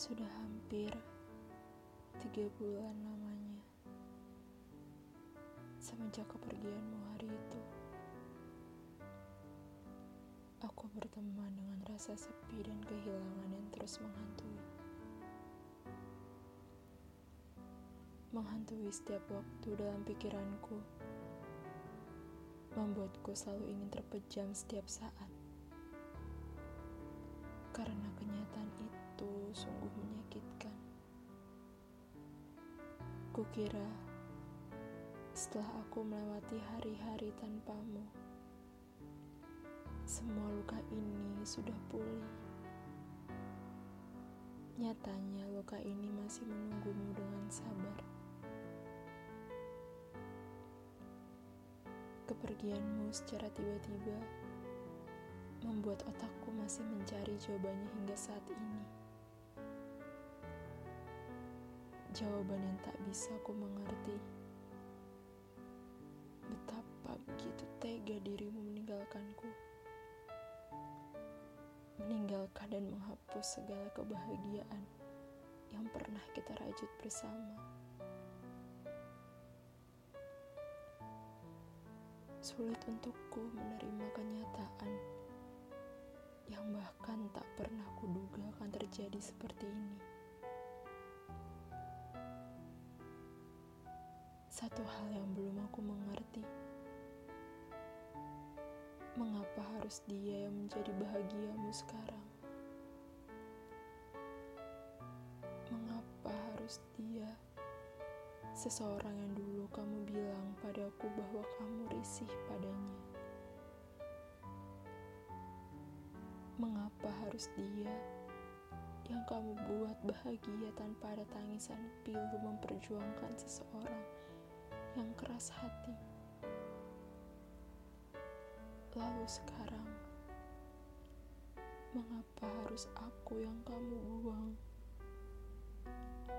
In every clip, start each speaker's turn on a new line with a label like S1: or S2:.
S1: Sudah hampir tiga bulan lamanya semenjak kepergianmu hari itu. Aku berteman dengan rasa sepi dan kehilangan yang terus menghantui. Menghantui setiap waktu dalam pikiranku, membuatku selalu ingin terpejam setiap saat. Karena kenyataan itu sungguh menyakitkan. Kukira setelah aku melewati hari-hari tanpamu, semua luka ini sudah pulih. Nyatanya luka ini masih menunggumu dengan sabar. Kepergianmu secara tiba-tiba membuat otakku masih mencari jawabannya hingga saat ini. Jawaban yang tak bisa aku mengerti. Betapa begitu tega dirimu meninggalkanku. Meninggalkan dan menghapus segala kebahagiaan yang pernah kita rajut bersama. Sulit untukku menerima kenyataan yang bahkan tak pernah kuduga akan terjadi seperti ini. Satu hal yang belum aku mengerti. Mengapa harus dia yang menjadi bahagiamu sekarang? Mengapa harus dia? Seseorang yang dulu kamu bilang padaku bahwa kamu risih padanya. Mengapa harus dia yang kamu buat bahagia tanpa ada tangisan pilu memperjuangkan seseorang yang keras hati? Lalu sekarang, mengapa harus aku yang kamu buang?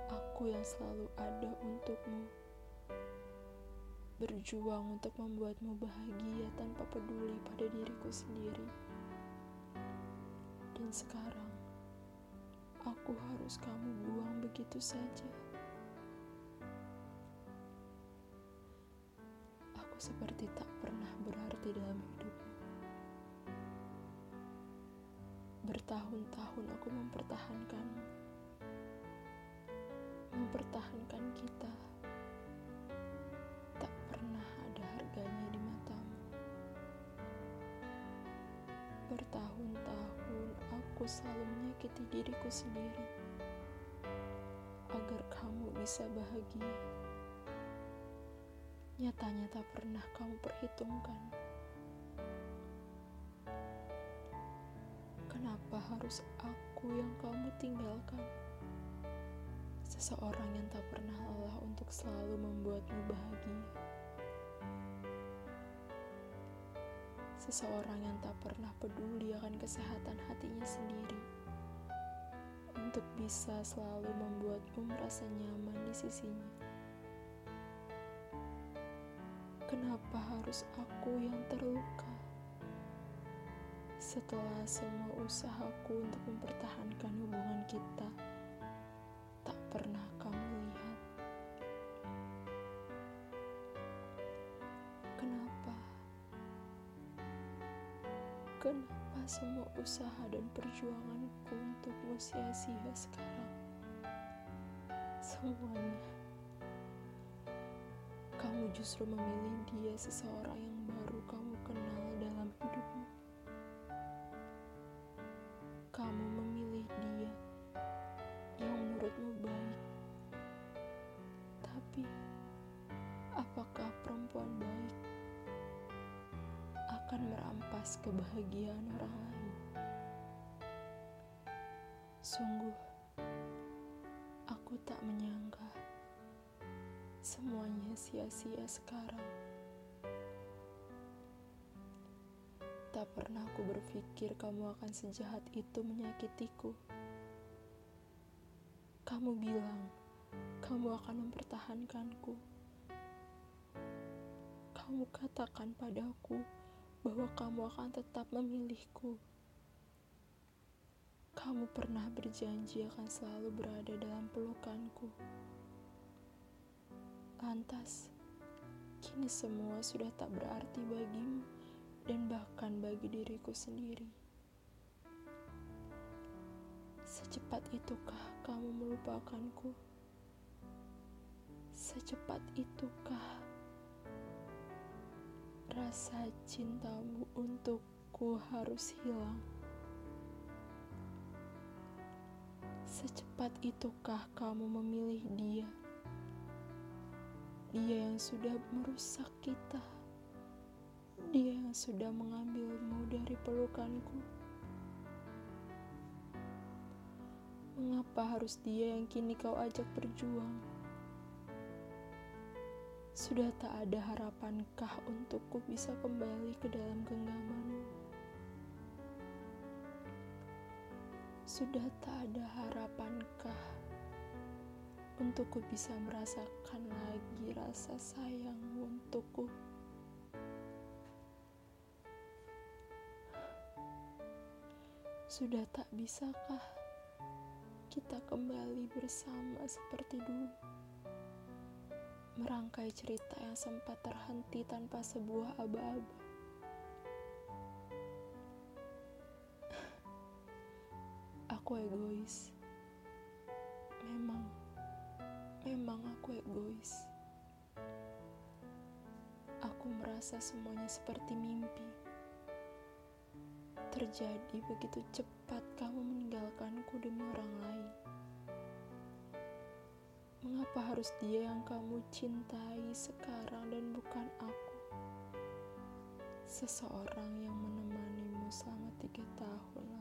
S1: Aku yang selalu ada untukmu, berjuang untuk membuatmu bahagia tanpa peduli pada diriku sendiri. Dan sekarang, aku harus kamu buang begitu saja. Aku seperti tak pernah berarti dalam hidupmu. Bertahun-tahun aku mempertahankanmu, mempertahankan kita. Tak pernah ada harganya di matamu. Bertahun-tahun aku selalu menyakiti diriku sendiri agar kamu bisa bahagia. Nyatanya tak pernah kamu perhitungkan. Kenapa harus aku yang kamu tinggalkan? Seseorang yang tak pernah lelah untuk selalu membuatmu bahagia. Seseorang yang tak pernah peduli akan kesehatan hatinya sendiri. Untuk bisa selalu membuatmu merasa nyaman di sisinya. Kenapa harus aku yang terluka? Setelah semua usahaku untuk mempertahankan hubungan kita, Kenapa semua usaha dan perjuanganku untukmu sia-sia sekarang? Semuanya. Kamu justru memilih dia seseorang yang baru kamu kenal dalam hidupmu. Kamu memilih dia yang menurutmu baik. Tapi, apakah perempuan baik akan merampas kebahagiaan orang lain? Sungguh, aku tak menyangka semuanya sia-sia sekarang. Tak pernah aku berpikir kamu akan sejahat itu menyakitiku. Kamu bilang kamu akan mempertahankanku. Kamu katakan padaku bahwa kamu akan tetap memilihku. Kamu pernah berjanji akan selalu berada dalam pelukanku. Lantas, kini semua sudah tak berarti bagimu dan bahkan bagi diriku sendiri. Secepat itukah kamu melupakanku? Secepat itukah rasa cintamu untukku harus hilang? Secepat itukah kamu memilih dia? Dia yang sudah merusak kita. Dia yang sudah mengambilmu dari pelukanku. Mengapa harus dia yang kini kau ajak berjuang? Sudah tak ada harapankah untukku bisa kembali ke dalam genggamanmu? Sudah tak ada harapankah untukku bisa merasakan lagi rasa sayangmu untukku? Sudah tak bisakah kita kembali bersama seperti dulu? Merangkai cerita yang sempat terhenti tanpa sebuah aba-aba. aku egois. Memang, memang aku egois. Aku merasa semuanya seperti mimpi. Terjadi begitu cepat kamu meninggalkanku demi orang lain. Mengapa harus dia yang kamu cintai sekarang dan bukan aku? Seseorang yang menemanimu selama tiga tahun.